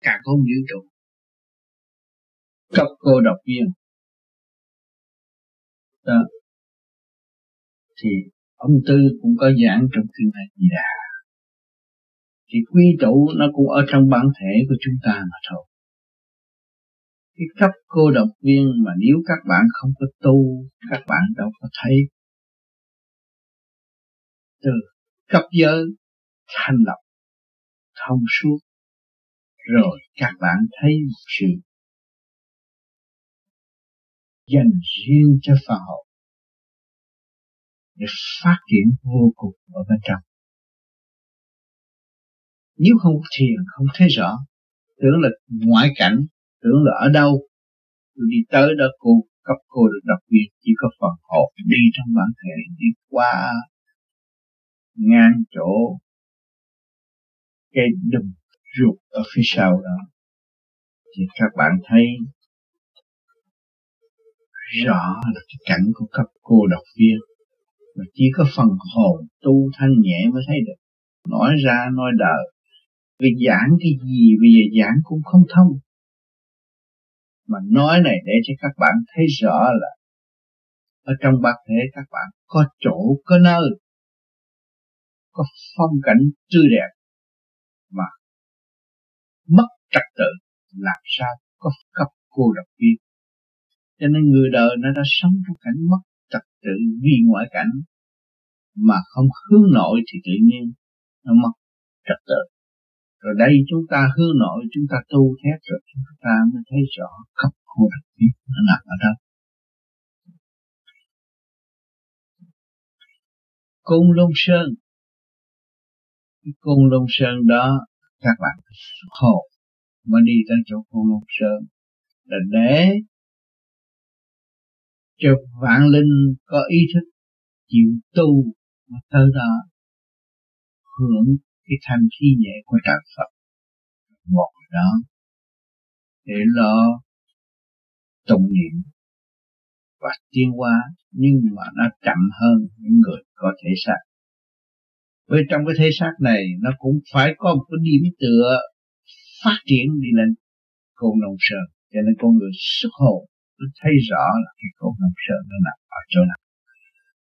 cả không vũ trụ. Cấp cô độc viên. Đó. Thì ông tư cũng có giảng trong kinh này gì đà. Thì quy tụ nó cũng ở trong bản thể của chúng ta mà thôi. Cái cấp cô độc viên mà nếu các bạn không có tu, các bạn đâu có thấy. Từ cấp giới, thanh lập thông suốt rồi các bạn thấy một sự dành riêng cho phật học để phát triển vô cùng ở bên trong. Nếu không thiền, không thấy rõ, tưởng là ngoại cảnh, tưởng là ở đâu, tôi đi tới đó cô, cấp cô được đặc biệt chỉ có phần hồn đi trong bản thể, đi qua ngang chỗ cái đùm ruột ở phía sau đó. Thì các bạn thấy rõ là cái cảnh của cấp cô độc viên. Mà chỉ có phần hồn tu thanh nhẹ mới thấy được. Nói ra, nói đời. Vì giảng cái gì bây giờ giảng cũng không thông. Mà nói này để cho các bạn thấy rõ là ở trong bản thể các bạn có chỗ, có nơi, có phong cảnh tươi đẹp mất trật tự, làm sao có cấp cô độc viên cho nên người đời nó đã sống trong cảnh mất trật tự vì ngoại cảnh, mà không hướng nội thì tự nhiên nó mất trật tự. Rồi đây chúng ta hướng nội, chúng ta tu thét rồi chúng ta mới thấy rõ cấp cô độc viên nó nằm ở đâu. Cung Long sơn. Cung Long sơn đó các bạn. Hồn mới đi tới chỗ cung lục sơn là để cho vạn linh có ý thức chịu tu mà tới đó hưởng cái thanh khí nhẹ của trời Phật. Một đó, để lo tụng niệm và tiến hóa, nhưng mà nó chậm hơn những người có thể sạch với trong cái thế xác này, nó cũng phải có một cái điểm tựa phát triển đi lên cồn đồng sơn. Cho nên con người xuất hồn, nó thấy rõ là cái cồn đồng sơn nó nằm ở chỗ nào.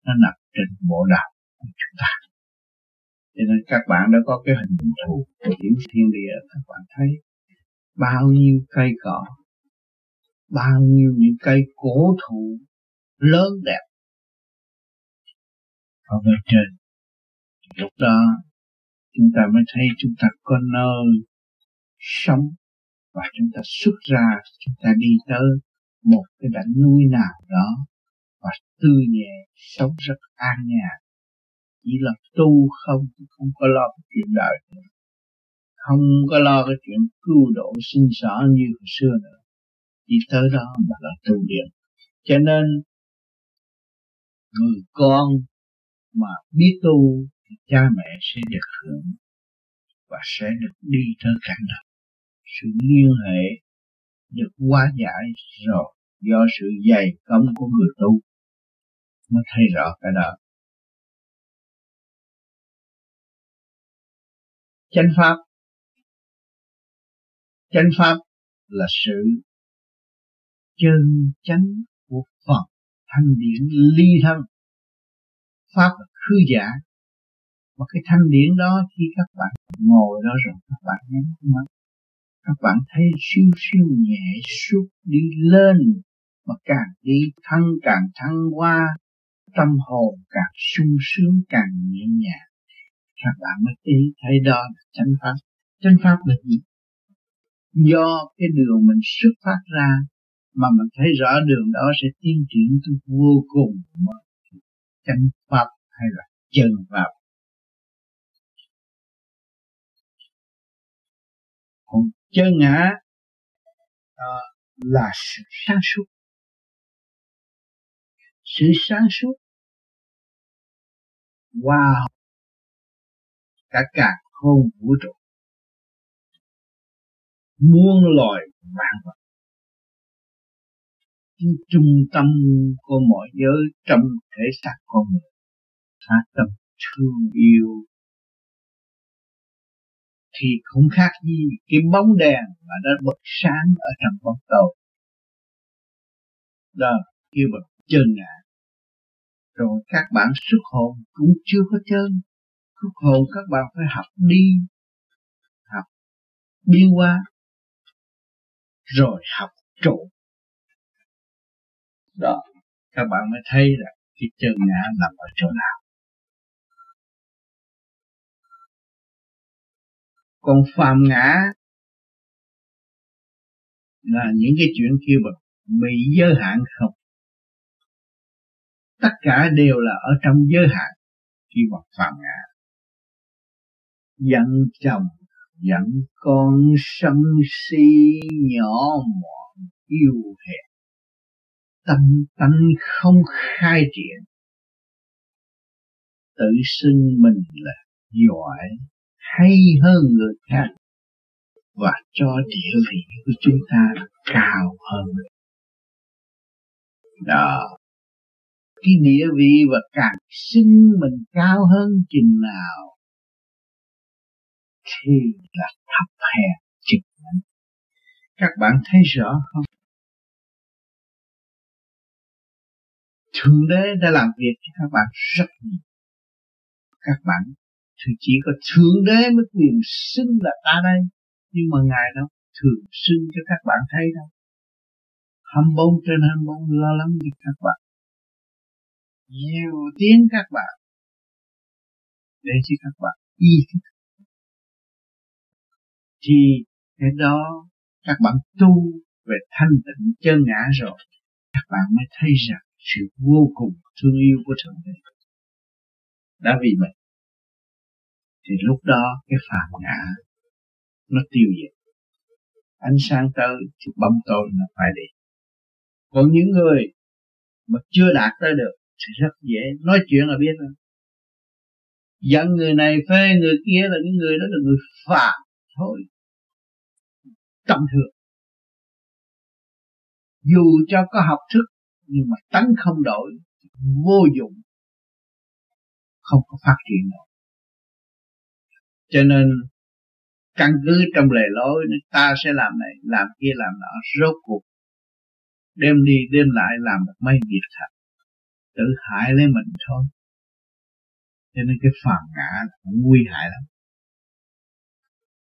Nó nằm trên bộ đạo của chúng ta. Cho nên các bạn đã có cái hình thù của những thiên địa, các bạn thấy bao nhiêu cây cỏ, bao nhiêu những cây cổ thụ lớn đẹp. Ở bên trên lúc đó, chúng ta mới thấy chúng ta có nơi sống và chúng ta xuất ra, chúng ta đi tới một cái đảnh núi nào đó và tươi nhẹ, sống rất an nhàn. Chỉ là tu không không có lo cái chuyện đời nữa. không có lo cái chuyện cứu độ sinh sở như hồi xưa nữa. Chỉ tới đó mà là tu luyện. Cho nên, người con mà biết tu thì cha mẹ sẽ được hưởng và sẽ được đi tới cảnh đạo. Sự liên hệ được hóa giải rồi do sự dày công của người tu mới thấy rõ cái đó. Chánh pháp. Chánh pháp là sự chân chánh của Phật, thanh điển ly thân. Pháp là khư giả và cái thanh điển đó khi các bạn ngồi đó rồi, các bạn nhắm mắt. Các bạn thấy siêu siêu nhẹ suốt đi lên, mà càng đi thăng càng thăng qua tâm hồn càng sung sướng càng nhẹ nhàng. Các bạn mới ý thấy đó là chánh pháp. Chánh pháp là gì? Do cái đường mình xuất phát ra, mà mình thấy rõ đường đó sẽ tiến triển tới vô cùng. Chánh pháp hay là chân pháp? Còn chân ngã đó là sự sáng suốt. Sự sáng suốt wow cả cả không vũ trụ. Muôn loài vạn vật. Trung tâm của mọi giới trong thể xác con người. Phát tâm thương yêu thì không khác gì cái bóng đèn mà nó bật sáng ở trong bóng tối. Đó, kêu bằng chân ngã. Rồi các bạn xuất hồn cũng chưa có chân. Xuất hồn các bạn phải học đi, học biên hóa, rồi học trụ. Đó, các bạn mới thấy là cái chân ngã nằm ở chỗ nào. Còn phàm ngã là những cái chuyện kia mà bị giới hạn không? Tất cả đều là ở trong giới hạn khi vật phàm ngã. Giận chồng giận con, sân si, nhỏ mọn, yêu hẹp. Tâm tánh không khai triển. Tự xưng mình là giỏi hay hơn người khác. Và cho địa vị của chúng ta cao hơn. Đó. Cái địa vị và càng xưng mình cao hơn chừng nào, thì là thấp hèn chừng นั้น các bạn thấy rõ không? Thượng đế đã làm việc cho các bạn rất nhiều. Các bạn thì chỉ có thượng đế mới quyền xưng là ta đây. Nhưng mà ngài đâu? Thường xưng cho các bạn thấy đâu. 24 trên 24 lo lắng cho các bạn. Nhiều tiếng các bạn. Để cho các bạn y thức. Thì cái đó các bạn tu về thanh tịnh chân ngã rồi, các bạn mới thấy rằng sự vô cùng thương yêu của thượng đế. Đã vì mình thì lúc đó cái phàm ngã nó tiêu diệt. Ánh sáng tới thì bấm tối nó phải đi. Còn những người mà chưa đạt tới được thì rất dễ nói chuyện là biết rồi. Giận người này phê người kia là những người đó là người phạm thôi. Tầm thường. Dù cho có học thức nhưng mà tánh không đổi, vô dụng, không có phát triển nổi cho nên, căn cứ trong lề lối ta sẽ làm này, làm kia, làm nọ, rốt cuộc, đem đi, đem lại, làm một mấy việc thật. Tự hại lấy mình thôi. Cho nên cái phàm ngã cũng nguy hại lắm.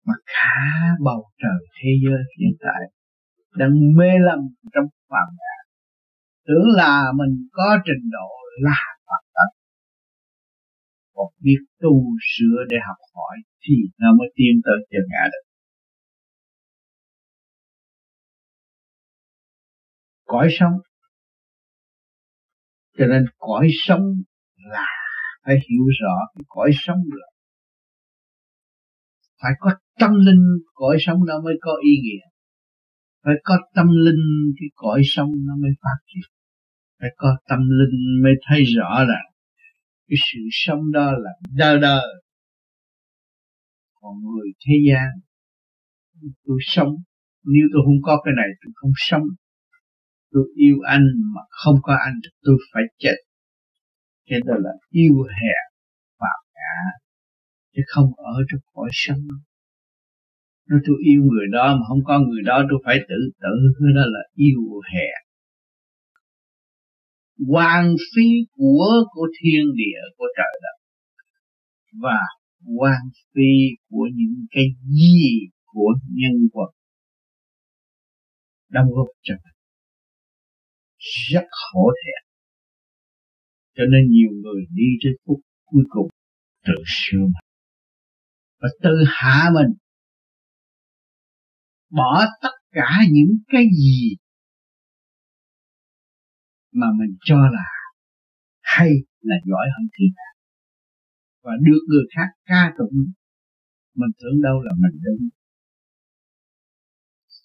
Mà cả bầu trời thế giới hiện tại đang mê lầm trong phàm ngã. Tưởng là mình có trình độ là còn biết tu sửa để học hỏi thì nó mới tiến tới chân ngã được. Cõi sống. Cho nên cõi sống là phải hiểu rõ cái cõi sống được phải có tâm linh, cõi sống nó mới có ý nghĩa. Phải có tâm linh cái cõi sống nó mới phát triển. Phải có tâm linh mới thấy rõ rằng cái sự sống đó là đời đời còn người thế gian, tôi sống. Nếu tôi không có cái này, tôi không sống. Tôi yêu anh mà không có anh thì tôi phải chết. Cái đó là yêu hẹn phạm cả chứ không ở trong cõi sống. Nếu tôi yêu người đó mà không có người đó, tôi phải tự tử. Cái đó là yêu hẹn quan phí của của thiên địa, của trời đất. Và quan phí của những cái gì của nhân vật đóng góp cho mình. Rất khổ thẹn cho nên nhiều người đi tới phút cuối cùng tự sửa mình. Và tự hạ mình. Bỏ tất cả những cái gì mà mình cho là hay là giỏi hơn thiên hạ và được người khác ca tụng, mình tưởng đâu là mình đúng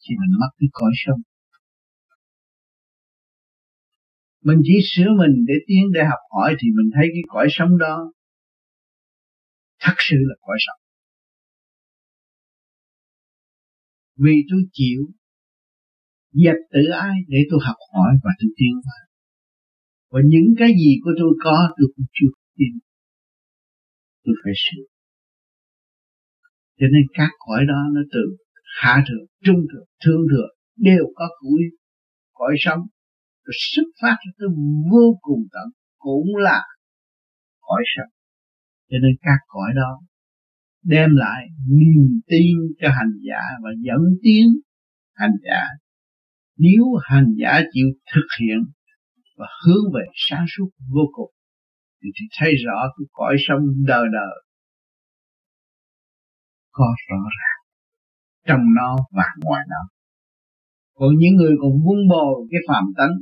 chỉ mình mất cái cõi sống. Mình chỉ sửa mình để tiến để học hỏi thì mình thấy cái cõi sống đó thật sự là cõi sống. Vì tôi chịu dẹp tự ai để tôi học hỏi và tôi tiến vào và những cái gì của tôi có, tôi cũng chưa tin tôi phải sửa. Cho nên các cõi đó nó từ hạ thượng, trung thượng thương thượng đều có củi cõi sống. Rồi xuất phát cho tôi vô cùng tận, cũng là cõi sống. Cho nên các cõi đó đem lại niềm tin cho hành giả và dẫn tiến hành giả. Nếu hành giả chịu thực hiện và hướng về sáng suốt vô cùng. Thì, thì thấy rõ cái cõi sống đời đời có rõ ràng trong nó và ngoài nó. Còn những người còn vun bồi cái phàm tánh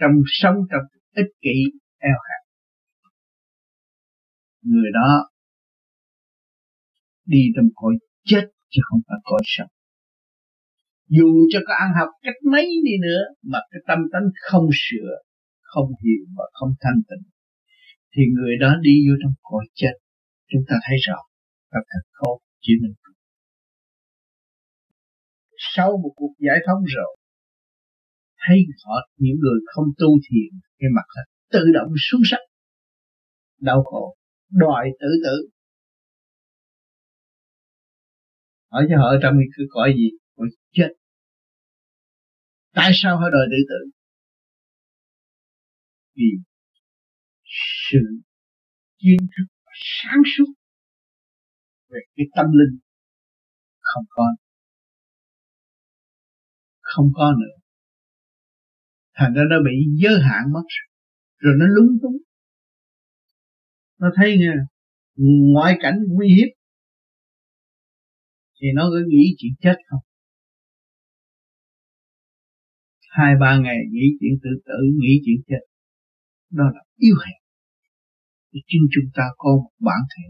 trong sống trong ích kỷ eo hẹp người đó đi trong cõi chết chứ không phải cõi sống dù cho có ăn học cách mấy đi nữa, mà cái tâm tánh không sửa, không hiểu và không thanh tịnh, thì người đó đi vô trong cõi chết. Chúng ta thấy rõ và thật khó chỉ mình sau một cuộc giải phóng rồi, thấy họ những người không tu thiền cái mặt là tự động xuống sắc, đau khổ, đòi tự tử. Hỏi cho họ trong cái cõi gì? Cõi chết tại sao họ đòi tự tử vì sự kiến thức sáng suốt về cái tâm linh không có. Không có nữa. Thành ra nó bị giới hạn mất rồi nó lúng túng. Nó thấy nha, ngoại cảnh nguy hiếp. Thì nó cứ nghĩ chuyện chết không? Hai, ba ngày nghĩ chuyện tự tử, nghĩ chuyện chết. Đó là yêu hèn chính chúng ta có một bản thể.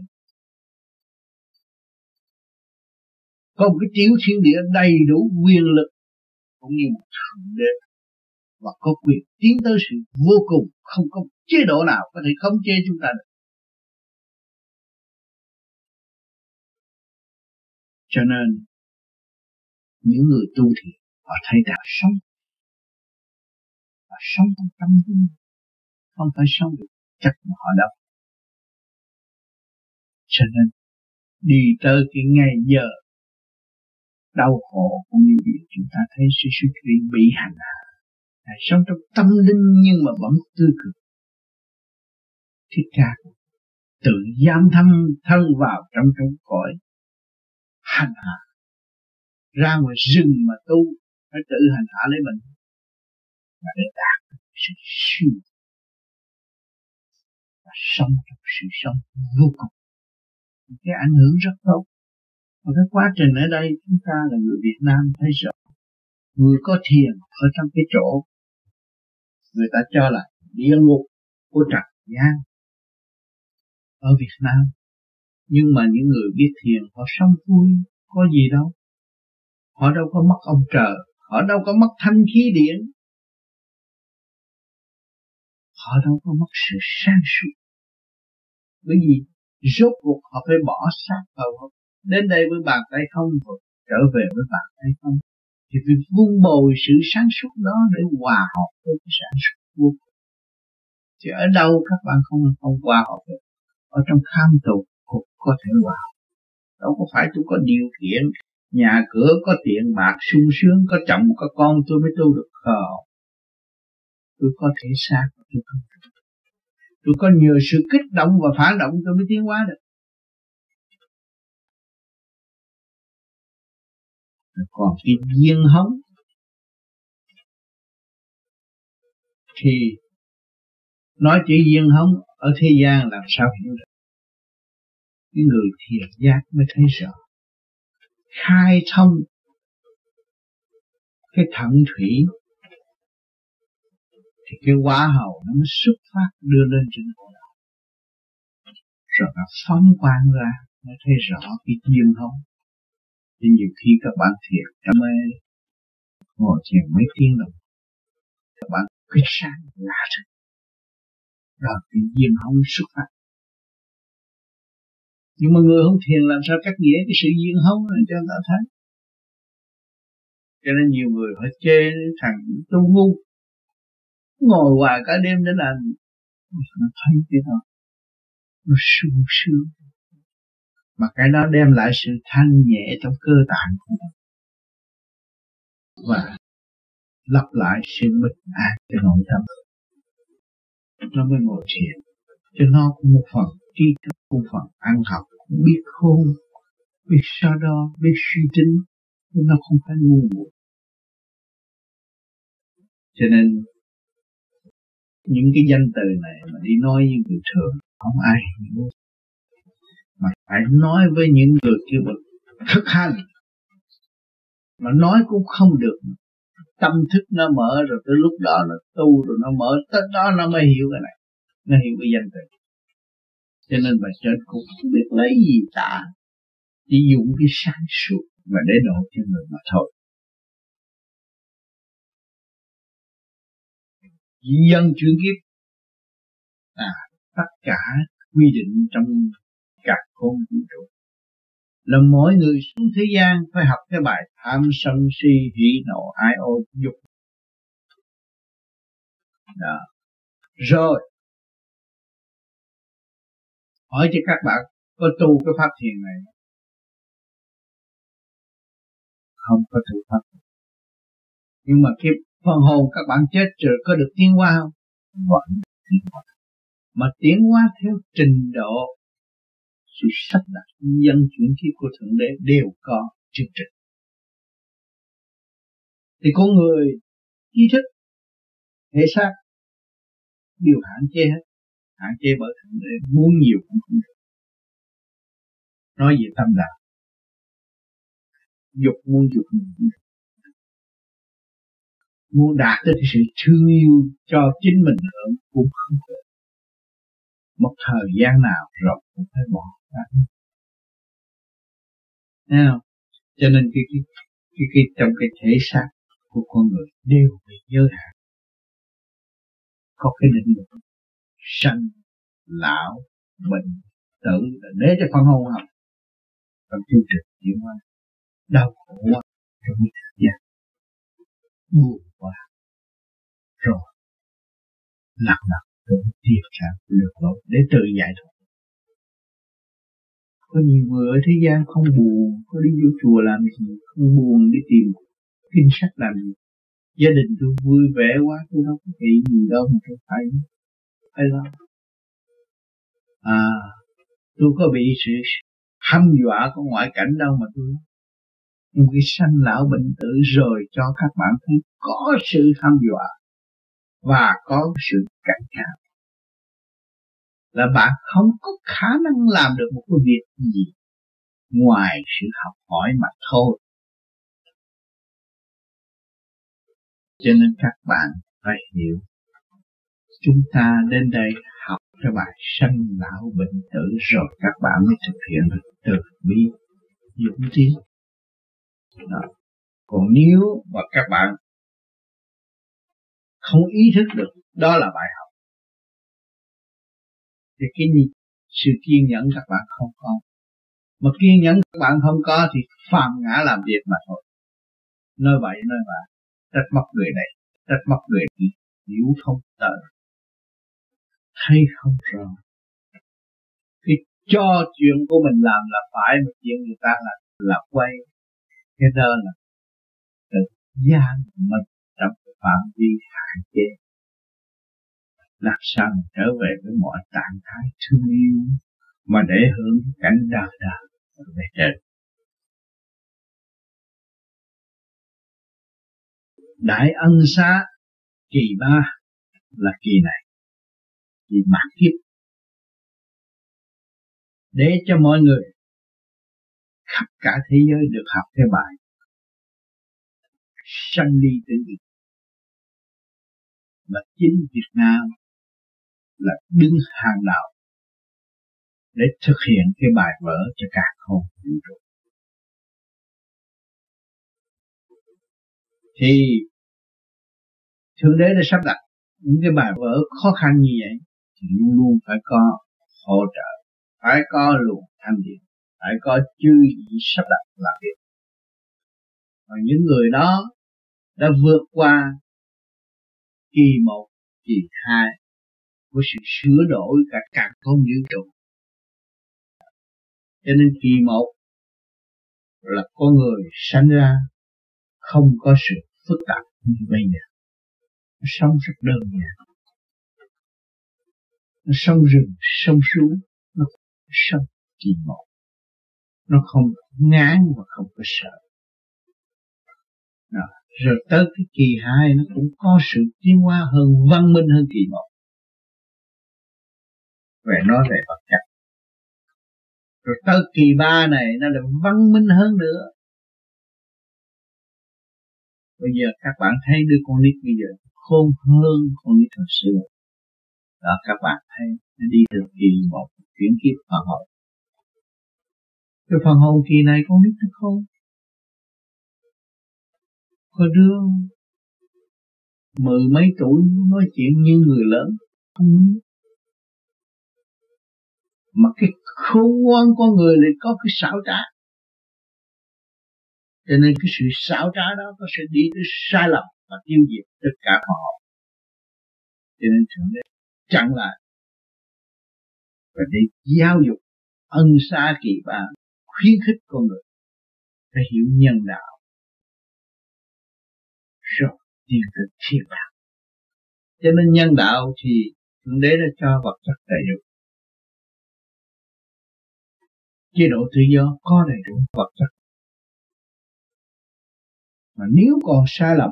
Có một cái tiểu thiên địa đầy đủ quyền lực, cũng như một thượng đế. Và có quyền tiến tới sự vô cùng, không có chế độ nào có thể khống chế chúng ta được. Cho nên, những người tu thiền họ thấy đạo sống sống trong tâm linh không phải sống được chắc mà họ đâu cho nên đi tới cái ngày giờ đau khổ cũng như vậy, chúng ta thấy sự suy nghĩ bị hành hạ. Là sống trong tâm linh nhưng mà vẫn tư cực thích ca tự giam thâm thân vào trong trong cõi hành hạ. Ra ngoài rừng mà tu phải tự hành hạ lấy mình. Và để đạt sự siêu và sống trong sự sống vô cùng cái ảnh hưởng rất tốt. Và cái quá trình ở đây chúng ta là người Việt Nam thấy rõ người có thiền ở trong cái chỗ người ta cho là địa ngục của trần gian ở Việt Nam. Nhưng mà những người biết thiền, họ sống vui, có gì đâu. Họ đâu có mất ông trời, họ đâu có mất thanh khí điển họ đâu có mất sự sáng suốt bởi vì rốt cuộc họ phải bỏ xác vào đến đây với bàn tay không rồi trở về với bàn tay không, thì phải vun bồi sự sáng suốt đó để hòa hợp với cái sáng suốt vô cùng thì ở đâu các bạn không không hòa hợp được? Ở trong kham tù, cũng có thể hòa hợp. Đâu có phải tôi có điều kiện, nhà cửa có tiền bạc, sung sướng, có chồng, có con, tôi mới tu được. Không tôi có thể xác tôi không? Tôi có nhiều sự kích động và phản động tôi mới tiến hóa được. Còn cái duyên hống. Thì nói chữ duyên hống ở thế gian làm sao hiểu được? Cái người thiền giác mới thấy rõ khai thông cái thận thủy thì cái quả hầu nó mới xuất phát, đưa lên trên bộ đạo. Rồi nó phóng quang ra mới thấy rõ cái duyên không thì nhiều khi các bạn thiệt cảm mê, ngồi thiền mấy tiếng đồng, các bạn quyết sáng lạ thật rồi thì duyên không xuất phát. Nhưng mà người không thiền làm sao cắt nghĩa cái sự duyên hống này cho người ta thấy? Cho nên nhiều người phải chê thằng tu ngu ngồi hoài cả đêm để làm nó thấy cái đó? Nó sung sướng. Mà cái đó đem lại sự thanh nhẹ trong cơ tạng của mình. Và lặp lại sự bình an cho nội tâm. Nó mới ngồi thiền. Cho nó cũng một phần tri thức, cũng phần ăn học. Cũng biết khôn, biết so đo, biết suy tính. Nhưng nó không phải ngu muội. Cho nên những cái danh từ này mà đi nói với người thường, không ai hiểu. Mà phải nói với những người kia bậc thực hành. Mà nói cũng không được. Tâm thức nó mở rồi tới lúc đó nó tu rồi nó mở, tới đó nó mới hiểu cái này, nó hiểu cái danh từ. Cho nên bà trên cũng không biết lấy gì tả chỉ dùng cái sáng suốt mà để độ cho người mà thôi. Dân chuyển kiếp. À tất cả quy định trong cả con vũ trụ. Là mỗi người xuống thế gian phải học cái bài tham sân si hỉ nộ ái ô dục. Đó. Rồi. Hỏi cho các bạn có tu cái pháp thiền này. Không có tu pháp. Nhưng mà kiếp phần hồn các bạn chết rồi có được tiến hóa không? Vẫn tiến hóa. Mà tiến hóa theo trình độ sự sắp đặt dân chuyển khí của thượng đế đều có chương trình. Thì con người ý thức, thể xác đều hạn chế hết. Hạn chế bởi thượng đế muốn nhiều cũng không được. Nói về tâm đạo. Dục muốn dục nhiều cũng được muốn đạt tới cái sự thương yêu cho chính mình hưởng cũng không được một thời gian nào rồi cũng phải bỏ ra. Thấy không? Cho nên cái, cái, cái, cái, trong cái thể xác của con người đều bị giới hạn. Có cái định luật sanh, lão, bệnh, tử để cho con hồn học trong chương trình chuyển hóa đau khổ trong thời gian buồn rồi. Lạc lặng, rồi tiếp sang được lộ để tự giải thoát. Có nhiều người ở thế gian không buồn, có đi vô chùa làm gì, không buồn đi tìm kinh sách làm gì. Gia đình tôi vui vẻ quá, tôi đâu có bị gì đâu mà tôi phải phải lo. À tôi có bị sự hăm dọa của ngoại cảnh đâu mà tôi. Nhưng cái sanh lão bệnh tử rồi cho các bạn thấy có sự hăm dọa và có sự cảnh cáo là bạn không có khả năng làm được một cái việc gì ngoài sự học hỏi mà thôi. Cho nên các bạn phải hiểu, chúng ta đến đây học cái bài sanh lão bệnh tử rồi các bạn mới thực hiện được từ bi, dũng tiến. Đó. Còn nếu mà các bạn không ý thức được, đó là bài học. Thì cái sự kiên nhẫn các bạn không có. Mà kiên nhẫn các bạn không có thì phàm ngã làm việc mà thôi. Nói vậy nói vậy. Trách móc người này, trách móc người kia, hiểu không? Tới thấy không? Rõ cái cho chuyện của mình làm là phải, mà chuyện người ta là là quay. Cái đó là tự gian mình phạm vi hạn chế. Làm sao mình trở về với mọi trạng thái thương yêu mà để hưởng cảnh đời đời về trên đại ân xá, kỳ ba là kỳ này, kỳ mạt kiếp. Để cho mọi người khắp cả thế giới được học cái bài, sanh ly tử diệt mà chính Việt Nam là đứng hàng đầu để thực hiện cái bài vở cho cả không vũ trụ. Thì Thượng Đế đã sắp đặt những cái bài vở khó khăn như vậy thì luôn luôn phải có hỗ trợ, phải có luồng thanh điện, phải có chư vị sắp đặt làm việc. Và những người đó đã vượt qua kỳ một, kỳ hai của sự sửa đổi cả càng không vũ trụ cho nên kỳ một là con người sanh ra không có sự phức tạp như bây giờ. Nó sống rất đơn giản. Nó sống rừng sông suối nó sống kỳ một. Nó không ngán và không có sợ rồi, tới cái kỳ hai nó cũng có sự tiến hóa hơn văn minh hơn kỳ một. Về nói về vật chất. Rồi tới kỳ ba này nó lại văn minh hơn nữa. Bây giờ các bạn thấy đứa con nít bây giờ khôn hơn con nít hồi xưa. Đó các bạn thấy nó đi được kỳ một chuyển kiếp phần hồn. Cái phần hồn kỳ này con nít nó không có đứa mười mấy tuổi nói chuyện như người lớn. Không mà cái khôn ngoan con người lại có cái xảo trá. Cho nên cái sự xảo trá đó nó sẽ đi tới sai lầm và tiêu diệt tất cả họ. Cho nên thượng đế chặn lại và để giáo dục ân xa kỳ ba khuyến khích con người phải hiểu nhân đạo rồi tiến tới thiên đạo cho nên nhân đạo thì thượng đế đã cho vật chất đầy đủ. Chế độ tự do có đầy đủ vật chất. Mà nếu còn sai lầm,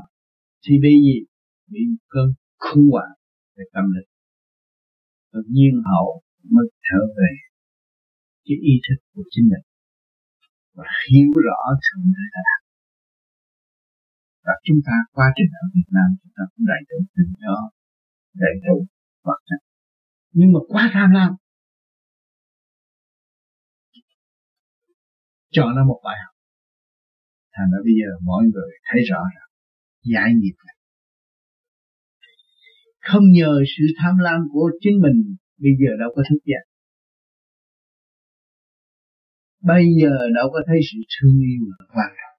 thì bị gì? Bị cơn khủng hoảng về tâm linh. Tự nhiên hậu mới trở về cái ý thức của chính mình và hiểu rõ thượng đế đã và chúng ta qua trình ở Việt Nam, chúng ta cũng đầy đủ tự do, đầy đủ vật chất. Nhưng mà quá tham lam. Cho nó một bài học. Thành ra bây giờ mọi người thấy rõ rằng, giải nghiệp này. Không nhờ sự tham lam của chính mình, bây giờ đâu có thức dậy bây giờ đâu có thấy sự thương yêu là quan trọng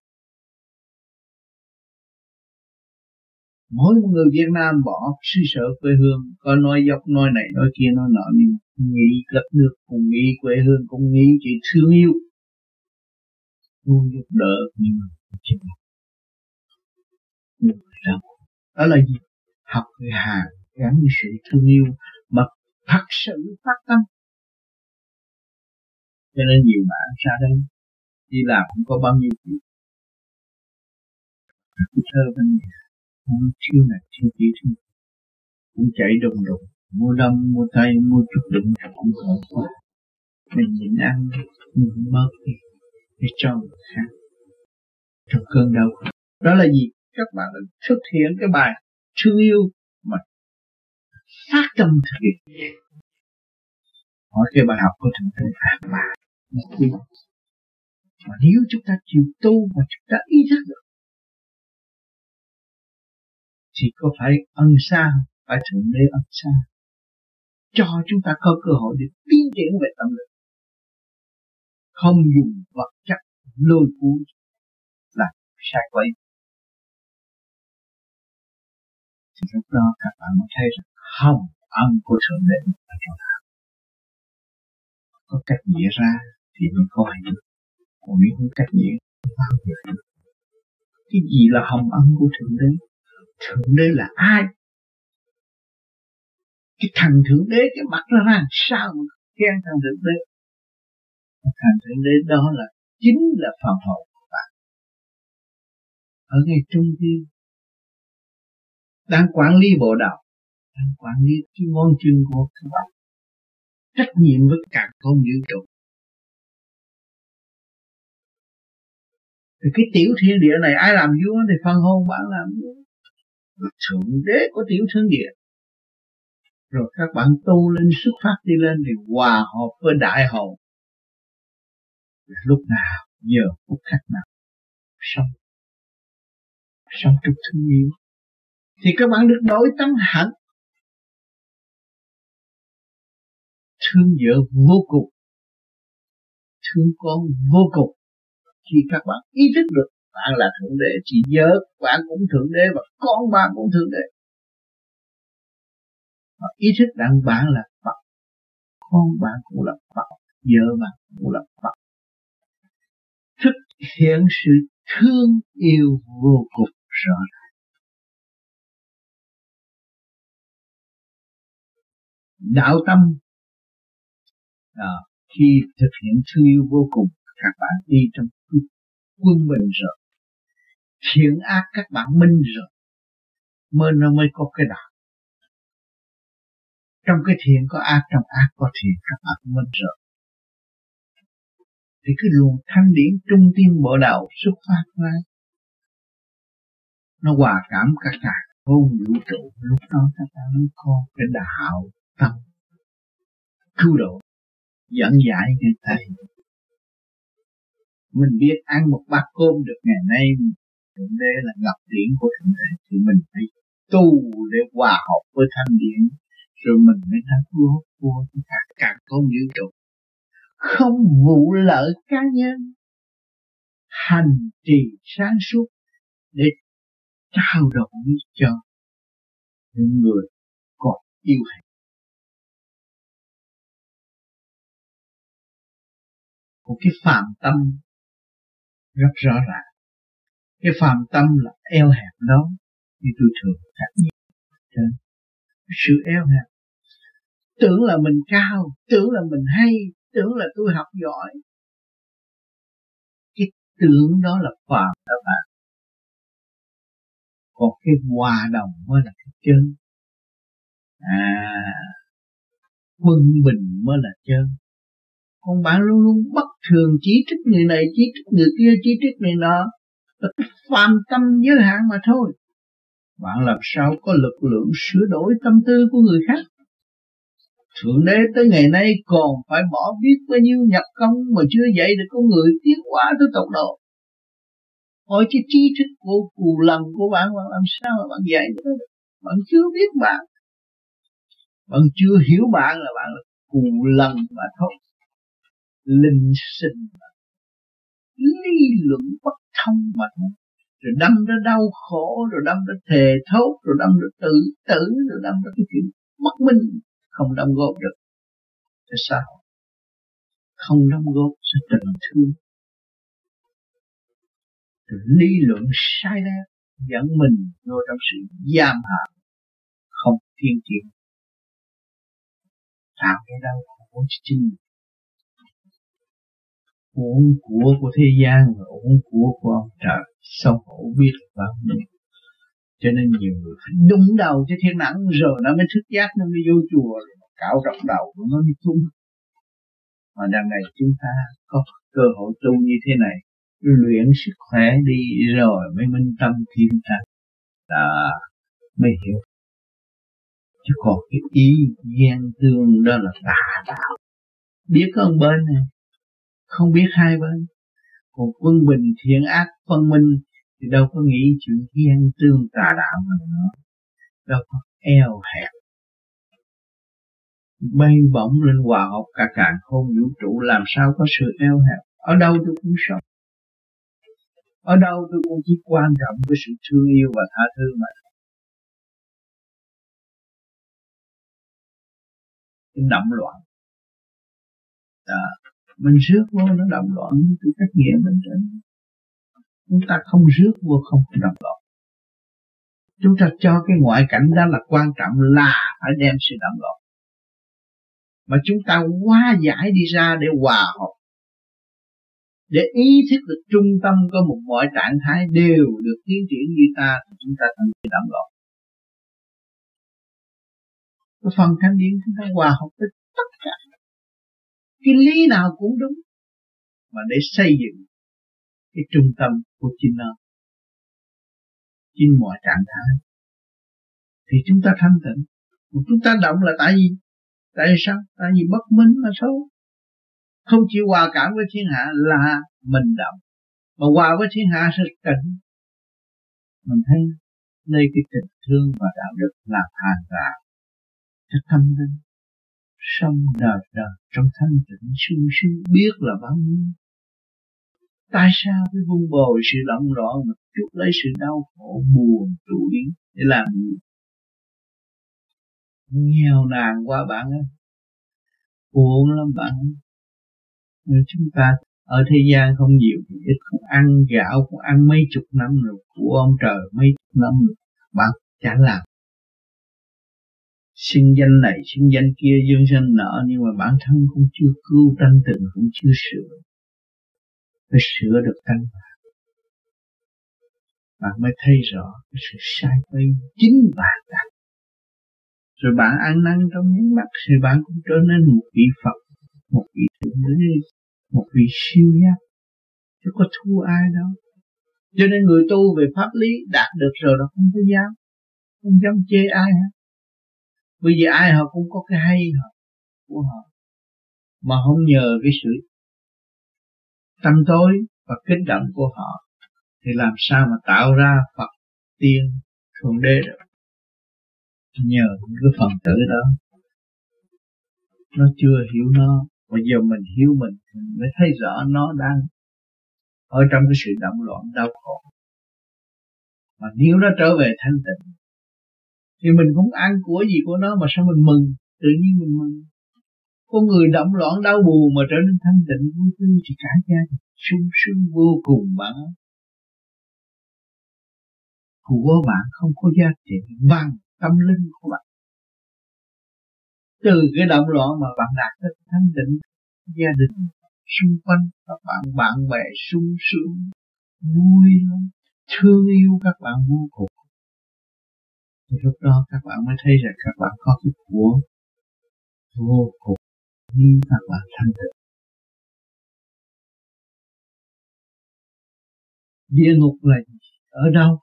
mỗi người Việt Nam bỏ xứ sở quê hương, có nói dốc, nói này, nói kia, nói nọ, nhưng nghĩ đất nước cùng nghĩ quê hương, cũng nghĩ chỉ thương yêu. Luôn giúp đỡ, nhưng mà chịu đó là gì? Học người hàng gắn với sự thương yêu, mà thật sự phát tâm. Cho nên nhiều bạn ra đây, đi làm cũng có bao nhiêu chuyện. Thơ bên nhà không chiêu này chiêu kia chiêu cũng chạy đồng đồng, mua đâm, mua tay, mua chút đựng cũng khổ quá. Mình nhịn ăn, mình bớt đi, để cho người khác. Trong cơn đau đó là gì? Các bạn đã thực hiện cái bài thương yêu mà phát tâm thực hiện. Hỏi cái bài học của thượng đế à mà mà nếu chúng ta chịu tu và chúng ta ý thức được thì có phải ân xa phải thượng đế ân xa cho chúng ta có cơ hội để tiến triển về tâm lực, không dùng vật chất lôi cuốn là sai quấy. Thì lúc đó các bạn mới thấy rằng hồng ân của thượng đế ở chỗ nào. Có cách nghĩa ra thì mình có hiểu còn nếu không cách nghĩa bao giờ cái gì là hồng ân của thượng đế? Thượng đế là ai? Cái thằng thượng đế, cái mặt nó ra sao mà khen thằng thượng đế? Thằng thượng đế đó là chính là phần hồn của bạn ở ngay trung thiên đang quản lý bộ đạo, đang quản lý cái ngón chân của các bạn trách nhiệm với cả con vũ trụ. Thì cái tiểu thiên địa này, ai làm vua thì phần hồn bạn làm vua thượng đế của tiểu thiên địa. Rồi các bạn tu lên, xuất phát đi lên thì hòa hợp với đại hồn lúc nào giờ phút khắc nào? Sống. Sống trong thương yêu. Thì các bạn được đổi tâm hạnh. Thương vợ vô cùng. Thương con vô cùng. Khi các bạn ý thức được bạn là thượng đế chỉ vợ bạn cũng thượng đế và con bạn cũng thượng đế. Và ý thức rằng bạn là Phật con bạn cũng là Phật vợ bạn cũng là Phật. Thực hiện sự thương yêu vô cùng rõ ràng. Đạo tâm à, khi thực hiện thương yêu vô cùng các bạn đi trong quân bình rồi thiện ác các bạn minh rồi. Mới nó mới có cái đạo. Trong cái thiện có ác, trong ác có thiện, các bạn minh rồi. Thì cái luồng thanh điển trung tiên bộ đạo xuất phát ra, nó hòa cảm cả cả hôn vũ trụ. Lúc đó các bạn mới có cái đạo tâm cứu độ, dẫn giải người thầy. Mình biết ăn một bát cơm được ngày nay thượng đế là ngọc điển của thượng đế thì mình phải tu để hòa hợp với thanh điển rồi mình mới thắng vô vô cả cả con vũ trụ không vụ lợi cá nhân. Hành trì sáng suốt để trao đổi cho những người còn yêu hạnh của cái phàm tâm rất rõ ràng cái phàm tâm là eo hẹp đó như tôi thường thật trên. Sự eo hẹp. Tưởng là mình cao, tưởng là mình hay, tưởng là tôi học giỏi. Cái tưởng đó là phàm các bạn còn cái hòa đồng mới là cái chân. À quân bình mới là chân. Còn bạn luôn luôn bất thường, chỉ trích người này, chỉ trích người kia, chỉ trích người nọ là phàm tâm giới hạn mà thôi bạn làm sao có lực lượng sửa đổi tâm tư của người khác Thượng đế tới ngày nay còn phải bỏ biết bao nhiêu nhập công mà chưa dạy được con người tiến hóa tới tốc độ. Hỏi cái trí thức của cù lần của bạn, bạn làm sao mà bạn dạy được? Bạn chưa biết bạn. Bạn chưa hiểu bạn là bạn là cù lần mà thôi. Linh sinh mà. Lý luận bất thông mà thôi. Rồi đâm ra đau khổ, rồi đâm ra thề thốt, rồi đâm ra tự tử, rồi đâm ra cái chuyện bất minh không đóng góp được thế sao? không đóng góp sẽ tình thương rồi lý luận sai lệch dẫn mình vô trong sự giam hãm không thiên triển tạo cái đau khổ cho chính uống của của thế gian và uống của của ông trời sau khổ biết bao nhiêu. Cho nên nhiều người phải đúng đầu cho thiên nặng rồi nó mới thức giác, nó mới vô chùa, rồi cạo rộng đầu của nó đi chung mà đằng này chúng ta có cơ hội tu như thế này, luyện sức khỏe đi, rồi mới minh tâm thiên thành là mới hiểu. Chứ còn cái ý ghen tương đó là tà đạo. Biết ơn bên này không biết hai bên. Còn quân bình thiện ác phân minh thì đâu có nghĩ chuyện ghen tương tà đạo mà nữa. Đâu có eo hẹp. Bay bổng lên hòa hợp cả càng không vũ trụ làm sao có sự eo hẹp? Ở đâu tôi cũng sống. Ở đâu tôi cũng chỉ quan trọng cái sự thương yêu và tha thứ mà. Cái động loạn. À, mình rước vô nó động loạn từ cách nghĩa bên trên chúng ta không rước vô không động loạn. Chúng ta cho cái ngoại cảnh đó là quan trọng là phải đem sự động loạn. Mà chúng ta hóa giải đi ra để hòa hợp. Để ý thức được trung tâm của một mọi trạng thái đều được tiến triển như ta, thì chúng ta thành sự động loạn. Cái phần thanh điển chúng ta hòa hợp với tất cả cái lý nào cũng đúng. Mà để xây dựng cái trung tâm của chính nó trên mọi trạng thái, thì chúng ta thanh tịnh. Chúng ta động là tại vì, tại sao? Tại vì bất minh mà thôi. Không chịu hòa cảm với thiên hạ là mình động. Mà hòa với thiên hạ sẽ tịnh. Mình thấy nơi cái tình thương và đạo đức là hàng rào cho tâm linh sống đời đời trong thanh tịnh sung sướng biết là bao nhiêu tại sao cái vun bồi sự động loạn mà chút lấy sự đau khổ buồn tủi để làm gì? Nghèo nàn qua bạn ơi. Buồn lắm bạn. Nhưng chúng ta ở thế gian không nhiều thì ít, không ăn gạo cũng ăn mấy chục năm rồi, của ông trời mấy chục năm rồi, bạn chả làm sinh danh này, sinh danh kia dương danh nợ nhưng mà bản thân cũng chưa cứu tranh tình cũng chưa sửa. Phải sửa được căn bản bạn mới thấy rõ cái sự sai quay chính bạn đặt rồi bạn ăn năn trong những mắt thì bạn cũng trở nên một vị Phật, một vị thượng đế, một vị siêu giác chứ có thua ai đâu. Cho nên người tu về pháp lý đạt được rồi đó, không có dám, không dám chê ai hết bởi vì ai họ cũng có cái hay họ, của họ. Mà không nhờ cái sự tâm tối và kích động của họ, thì làm sao mà tạo ra Phật tiên thượng đế được? Nhờ những cái phần tử đó. Nó chưa hiểu nó bây giờ mình hiểu mình thì mới thấy rõ nó đang ở trong cái sự động loạn đau khổ. Mà nếu nó trở về thanh tịnh thì mình không ăn của gì của nó mà sao mình mừng? Tự nhiên mình mừng. Có người động loạn đau buồn mà trở nên thanh tịnh, vui tươi thì cả gia đình sung sướng vô cùng bạn của bạn không có giá trị, bằng tâm linh của bạn. Từ cái động loạn mà bạn đạt tới thanh định gia đình xung quanh các bạn bạn bè sung sướng, vui lắm, thương yêu các bạn vô cùng thì lúc đó các bạn mới thấy rằng các bạn có cái của vô cùng như các bạn thanh tịnh. Địa ngục là ở đâu?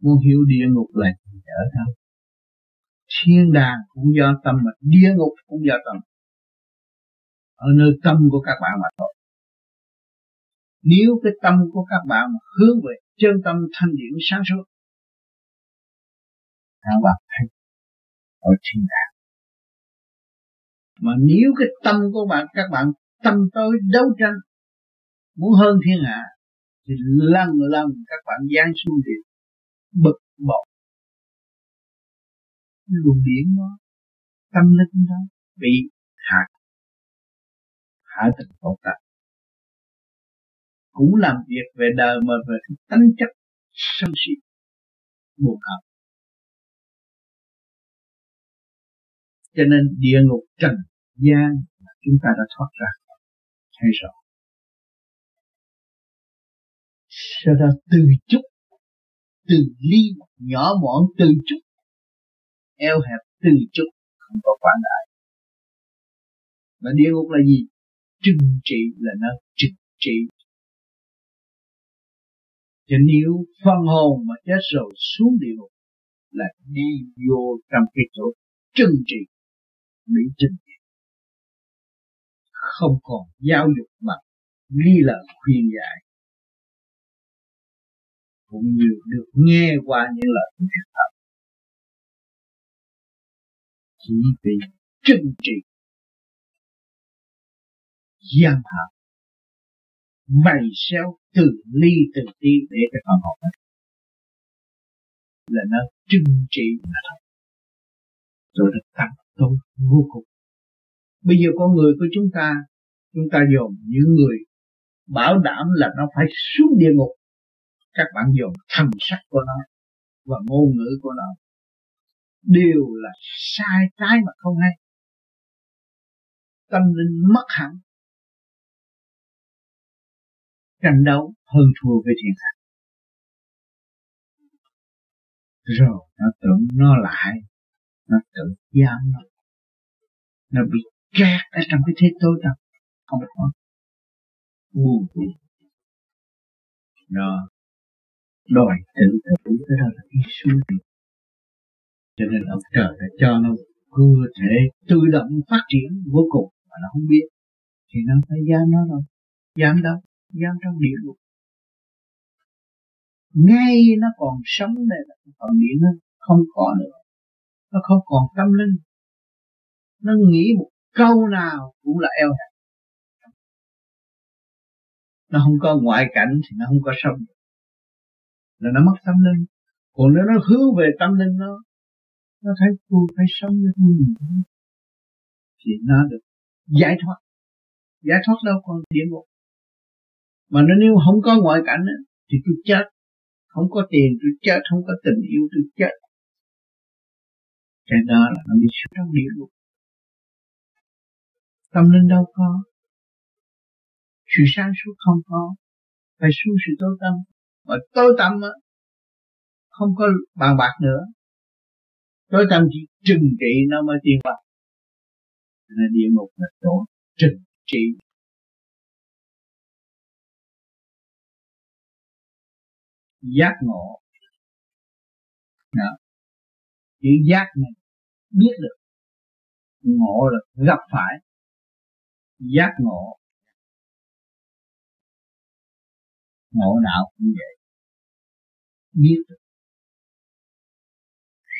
Muốn hiểu địa ngục là gì ở đâu? Thiên đàng cũng do tâm mà, địa ngục cũng do tâm. Ở nơi tâm của các bạn mà thôi. Nếu cái tâm của các bạn mà hướng về chân tâm thanh điển sáng suốt các bạn thấy ở thiên đàng mà nếu cái tâm của bạn các bạn tâm tới đấu tranh muốn hơn thiên hạ thì lần lần các bạn gian xuống địa bực bội. Luồng điển đó tâm linh đó bị hạ hạ tình khổ tập cũng làm việc về đời mà về cái chất sân si, buồn hận cho nên địa ngục trần gian chúng ta đã thoát ra thấy rõ sau đó từ chút, từ ly nhỏ mọn từ chút, eo hẹp từ chút, không có quan đại mà địa ngục là gì? Trừng trị là nó trừng trị cho nếu phân hồn mà chết rồi xuống địa ngục là đi vô trong cái chỗ trừng trị bị trừng trị không còn giáo dục mà ghi lời khuyên dạy cũng như được nghe qua những lời thuyết thật chỉ bị trừng trị giam hãm mày xéo từ ly từ ti để cho phần hồn hết là nó trưng trị mà thôi. Rồi nó tăng tôn vô cùng. Bây giờ con người của chúng ta chúng ta dồn những người bảo đảm là nó phải xuống địa ngục. Các bạn dùng thần sắc của nó và ngôn ngữ của nó đều là sai trái mà không hay. Tâm linh mất hẳn tranh đấu hơn thua với thiên hạ. Rồi, nó tưởng nó lại, nó tự giam nó nó bị kẹt ở trong cái thế tối tăm. Không có. Buồn. Rồi đòi tự tử cái đó là đi xuống cho nên ông trời đã cho nó cơ thể tự động phát triển vô cùng mà nó không biết. Thì nó phải giam nó rồi giam đâu? Giam trong địa ngục. Ngay nó còn sống đây là còn điện nó không có nữa. Nó không còn tâm linh. Nó nghĩ một câu nào cũng là eo hẹp. Nó không có ngoại cảnh thì nó không có sống là nó mất tâm linh. Còn nếu nó hướng về tâm linh nó nó thấy tôi phải sống với tôi thì nó được giải thoát. Giải thoát đâu còn địa ngục mà nó nếu không có ngoại cảnh thì tôi chết. Không có tiền, tôi chết. Không có tình yêu, tôi chết. Cái đó là nó đi xuống trong địa ngục. Tâm linh đâu có. Sự sáng suốt không có. Phải xuống sự tối tâm. Mà tối tâm á, không có bàn bạc nữa. Tối tâm chỉ trừng trị nó mới tiên bạc nên địa ngục là chỗ trừng trị. Giác ngộ. Đó. chữ giác này biết được. Ngộ là gặp phải. Giác ngộ. Ngộ đạo cũng vậy. Biết được.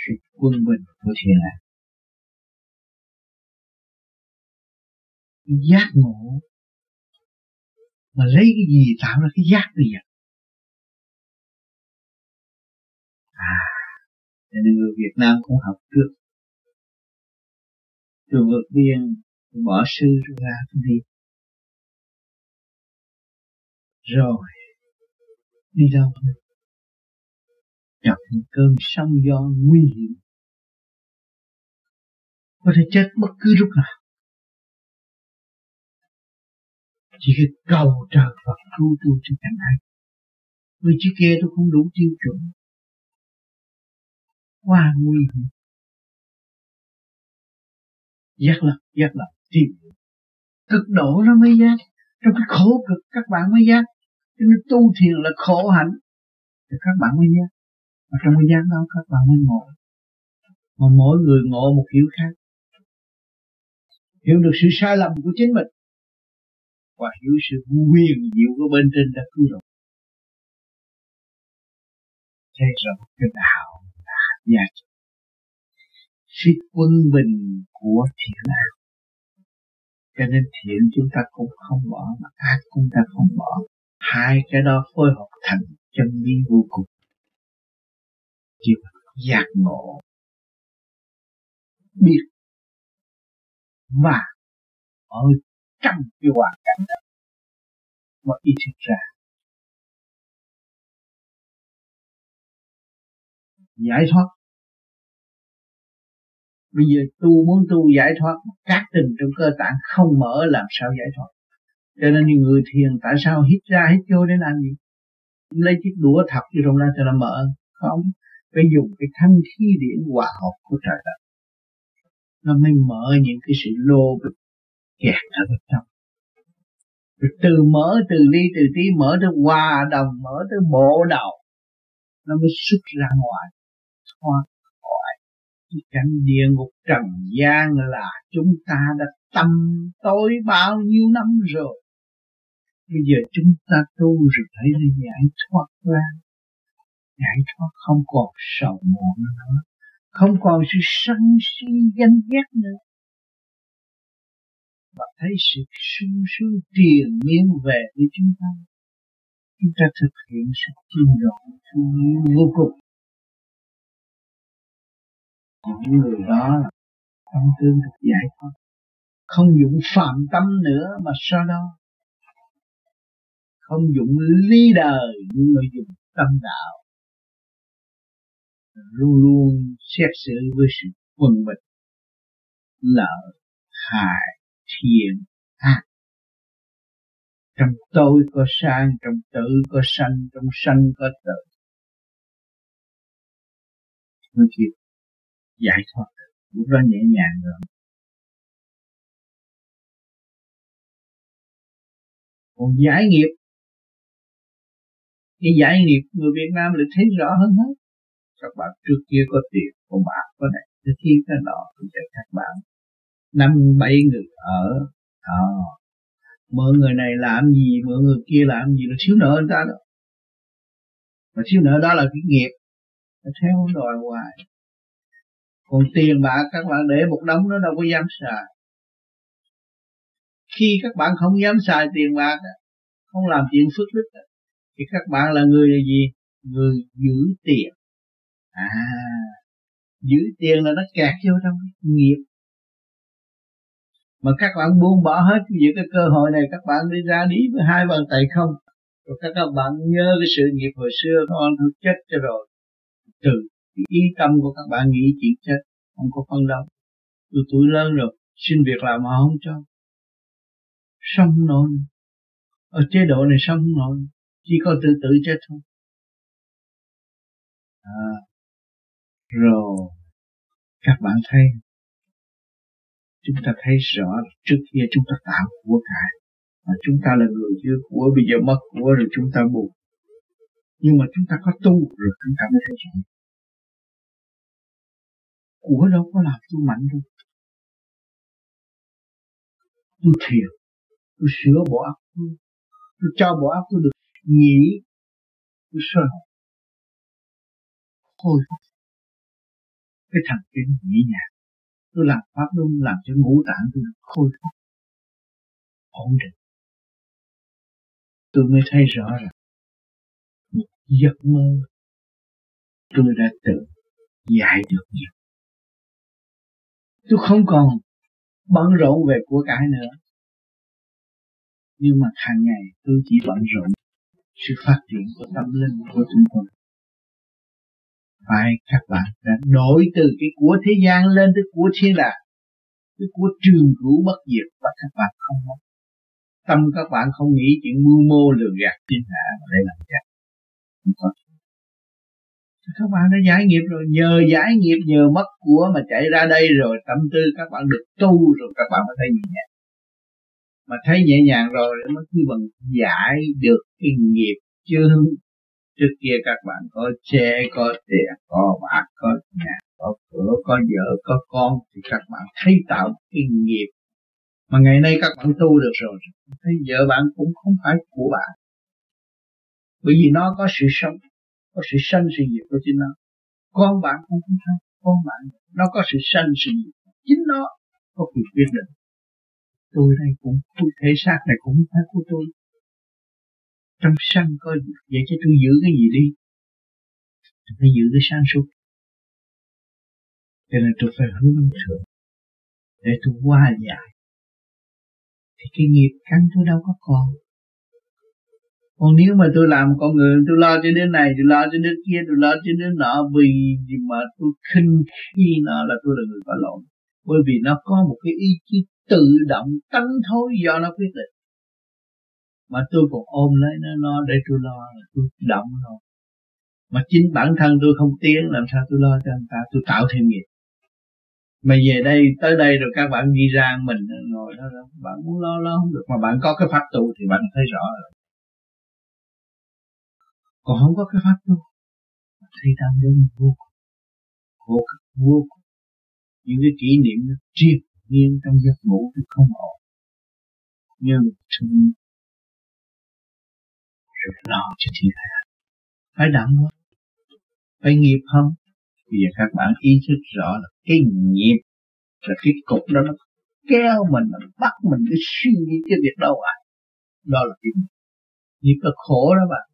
Sự quân bình của thiên hạ. Giác ngộ. Mà lấy cái gì tạo ra cái giác bây giờ? À cho nên người Việt Nam cũng học trước tôi vượt biên, bỏ sư ra tôi đi. Rồi, đi đâu gặp những cơn sóng gió nguy hiểm. Có thể chết bất cứ lúc nào. Chỉ cái cầu trời Phật cứu tôi cho cảnh này. Vì trước kia tôi không đủ tiêu chuẩn qua nguy hiểm. Giác lập giác lập, tìm cực độ nó mới giác. Trong cái khổ cực, các bạn mới giác. Cho nên tu thiền là khổ hạnh. Thì các bạn mới giác. Mà trong cái giác đó, các bạn mới ngộ. Mà mỗi người ngộ một kiểu khác. Hiểu được sự sai lầm của chính mình. Và hiểu sự quyền diệu của bên trên đã cứu độ thế rồi cái đạo và giá sự quân bình của thiện ác cho nên thiện chúng ta cũng không bỏ, mà ác chúng ta không bỏ. Hai cái đó phối hợp thành chân lý vô cùng. Chịu giác ngộ. Biết. Và ở trong cái hoàn cảnh đó. Mà ý thức ra. Giải thoát. Bây giờ tu muốn tu giải thoát, các tình trong cơ tạng không mở làm sao giải thoát. Cho nên những người thiền tại sao hít ra hít vô để làm gì lấy chiếc đũa thật vô trong ra cho nó mở. Không, phải dùng cái thanh khí điển hòa hợp của trời đất. Nó mới mở những cái sự lô bịch kẹt ở bên trong. Rồi từ mở, từ ly, từ tí, mở tới hòa đồng, mở tới bộ đầu, nó mới xuất ra ngoài hoa khỏi cái cảnh địa ngục trần gian là chúng ta đã tâm tối bao nhiêu năm rồi. Bây giờ chúng ta tu rồi thấy là giải thoát ra. Giải thoát không còn sầu muộn nữa, không còn sự sân si danh ghét nữa. Và thấy sự sung sướng tiền miên về với chúng ta. Chúng ta thực hiện sự chiêm rộng vô cùng những người đó là tâm tương được giải thoát không dụng phạm tâm nữa mà sao đo, không dụng lý đời nhưng mà dùng tâm đạo. Luôn luôn xét xử với sự quân bình lợi hại thiện ác. Trong tôi có sang trong tử có sanh trong sanh có tử. mới kịp giải thoát lúc đó nhẹ nhàng rồi. Còn giải nghiệp cái giải nghiệp người Việt Nam lại thấy rõ hơn hết. Các bạn trước kia có tiền có bạc có này. Cái kia cái nọ cũng sẽ các bạn năm bảy người ở à, mọi người này làm gì mọi người kia làm gì là thiếu nợ người ta đó. Mà thiếu nợ đó là cái nghiệp. Nó theo đòi hoài còn tiền bạc các bạn để một đống nó đâu có dám xài. Khi các bạn không dám xài tiền bạc không làm chuyện phước đức thì các bạn là người là gì? Người giữ tiền. À giữ tiền là nó kẹt vô trong nghiệp. Mà các bạn buông bỏ hết những cái cơ hội này, các bạn đi ra đi với hai bàn tay không? Rồi các bạn nhớ cái sự nghiệp hồi xưa con tôi chết cho rồi. Từ thì yên tâm của các bạn nghĩ chuyện chết không có phân đâu tôi tuổi lớn rồi xin việc làm mà không cho. Sống nổi ở chế độ này sống nổi chỉ có tự tử chết thôi. À, rồi. Các bạn thấy chúng ta thấy rõ trước kia chúng ta tạo của cải mà chúng ta là người chưa của bây giờ mất của rồi chúng ta buồn nhưng mà chúng ta có tu rồi chúng ta mới thấy rõ của đâu có làm tôi mạnh đâu. Tôi thiền tôi sửa bộ óc tôi. Tôi cho bộ óc tôi được nghỉ, tôi sơ hồn khôi phục cái thần kinh nhẹ nhàng. Tôi làm pháp luân làm cho ngũ tạng tôi được. Khôi phục ổn định. Tôi mới thấy rõ là một giấc mơ tôi đã tự giải được nhiều tôi không còn bận rộn về của cải nữa. Nhưng mà hàng ngày tôi chỉ bận rộn sự phát triển của tâm linh của chúng tôi phải, các bạn đã đổi từ cái của thế gian lên tới của thiên đàng cái của trường cửu bất diệt, và các bạn không có tâm các bạn không nghĩ chuyện mưu mô lừa gạt thiên hạ mà để làm chắc không có các bạn đã giải nghiệp rồi, nhờ giải nghiệp, nhờ mất của mà chạy ra đây rồi, tâm tư các bạn được tu rồi, các bạn mới thấy nhẹ nhàng. Mà thấy nhẹ nhàng rồi mới khi bằng giải được cái nghiệp chương trước kia các bạn có xe có tiền có bạc có nhà, có cửa, có vợ, có con thì các bạn thấy tạo cái nghiệp. Mà ngày nay các bạn tu được rồi, thấy vợ bạn cũng không phải của bạn. Bởi vì nó có sự sống có sự sanh sự diệt của chính nó. Con bạn cũng không phải con bạn nó có sự sanh sự diệt. Chính nó có quyền quyết định. Tôi đây cũng thể xác này cũng phải của tôi. Trong sanh có vậy cho tôi giữ cái gì đi? Tôi phải giữ cái sáng suốt. Cho nên tôi phải hướng thượng. Để tôi qua giải thì cái nghiệp căn tôi đâu có còn còn nếu mà tôi làm con người tôi lo cho đứa này tôi lo cho đứa kia tôi lo cho đứa nọ vì gì mà tôi khinh khi nó là tôi là người có lỗi bởi vì nó có một cái ý chí tự động tấn thối do nó quyết định. Mà tôi còn ôm lấy nó, nó để tôi lo là tôi động rồi mà chính bản thân tôi không tiến làm sao tôi lo cho anh ta? Tôi tạo thêm nghiệp. Mà về đây tới đây rồi các bạn đi ra mình ngồi đó đó bạn muốn lo lo không được. Mà bạn có cái pháp tu thì bạn thấy rõ rồi còn không có cái pháp tu thì đau đớn vô cùng. Khổ cực vô cùng. Những cái kỷ niệm nó triệt nhiên trong giấc ngủ thì không ổn. Nhưng thương rồi lo cho thiên hạ. Phải đảm quá. Phải nghiệp không? Bây giờ các bạn ý thức rõ là cái nghiệp là cái cục đó nó kéo mình, nó bắt mình cái suy nghĩ cái việc đâu à đó là cái nghiệp là khổ đó bạn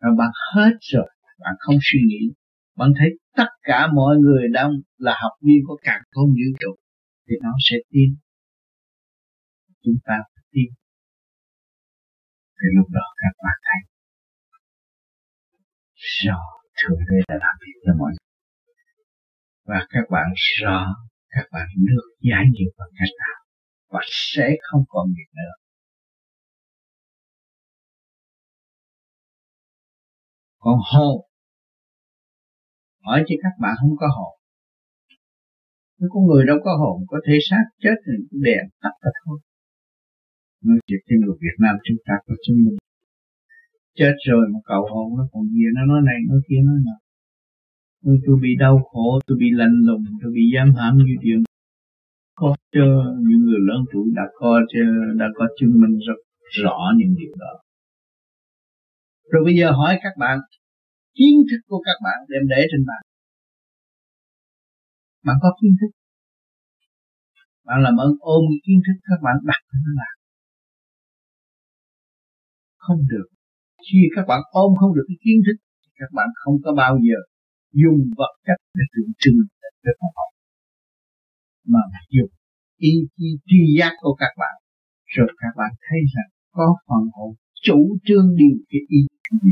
rồi bạn hết rồi, bạn không suy nghĩ. Bạn thấy tất cả mọi người đang là học viên của càng không vũ trụ thì nó sẽ tin chúng ta phải tin thì lúc đó các bạn thấy, rõ thượng đế đã làm việc cho mọi người. Và các bạn rõ, các bạn được giải nghiệp bằng cách nào, và sẽ không còn việc nữa. Còn hồn hỏi chứ các bạn không có hồn nếu có người đâu có hồn có thể xác chết thì cũng đèn tắt ra thôi. Nói chuyện trên người Việt Nam chúng ta có chứng minh. Chết rồi mà cầu hồn nó còn gì nó nói này nói kia nói nào tôi, tôi bị đau khổ tôi bị lạnh lùng tôi bị giam hãm như điều có cho những người lớn tuổi đã có cho đã có chứng minh rất rõ những điều đó rồi bây giờ hỏi các bạn, kiến thức của các bạn đem để trên bàn. Bạn có kiến thức? Bạn làm ơn ôm kiến thức các bạn đặt nó làm không được. Khi các bạn ôm không được cái kiến thức các bạn không có bao giờ dùng vật chất để tượng trưng để phát học. Mà dùng ý chí tri giác của các bạn, rồi các bạn thấy rằng có phần hồn chủ trương điều cái ý Ừ.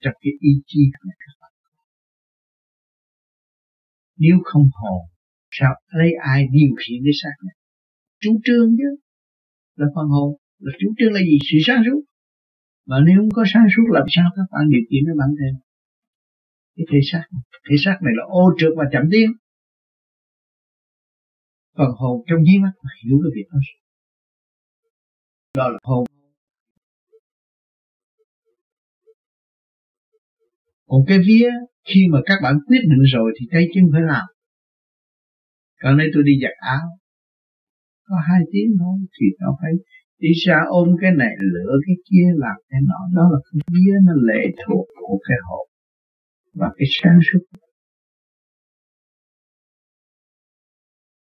trong cái ý chí của các bạn. Nếu không hồn, sao lấy ai điều khiển cái xác này chủ trương chứ. Là phần hồn. Là chủ trương là gì? Sự sáng suốt. Mà nếu không có sáng suốt làm sao các bạn điều khiển cái bản thân cái thể xác. Thể xác này là ô trượt và chậm tiến. Phần hồn trong dưới mắt hiểu cái việc đó. Đó là hồn. Còn cái vía, khi mà các bạn quyết định rồi thì tay chân phải làm. Còn đây tôi đi giặt áo. Có hai tiếng thôi, thì nó phải đi ra ôm cái này lửa cái kia, làm cái nọ. Đó là cái vía, nó lệ thuộc của cái hồn và cái sáng suốt.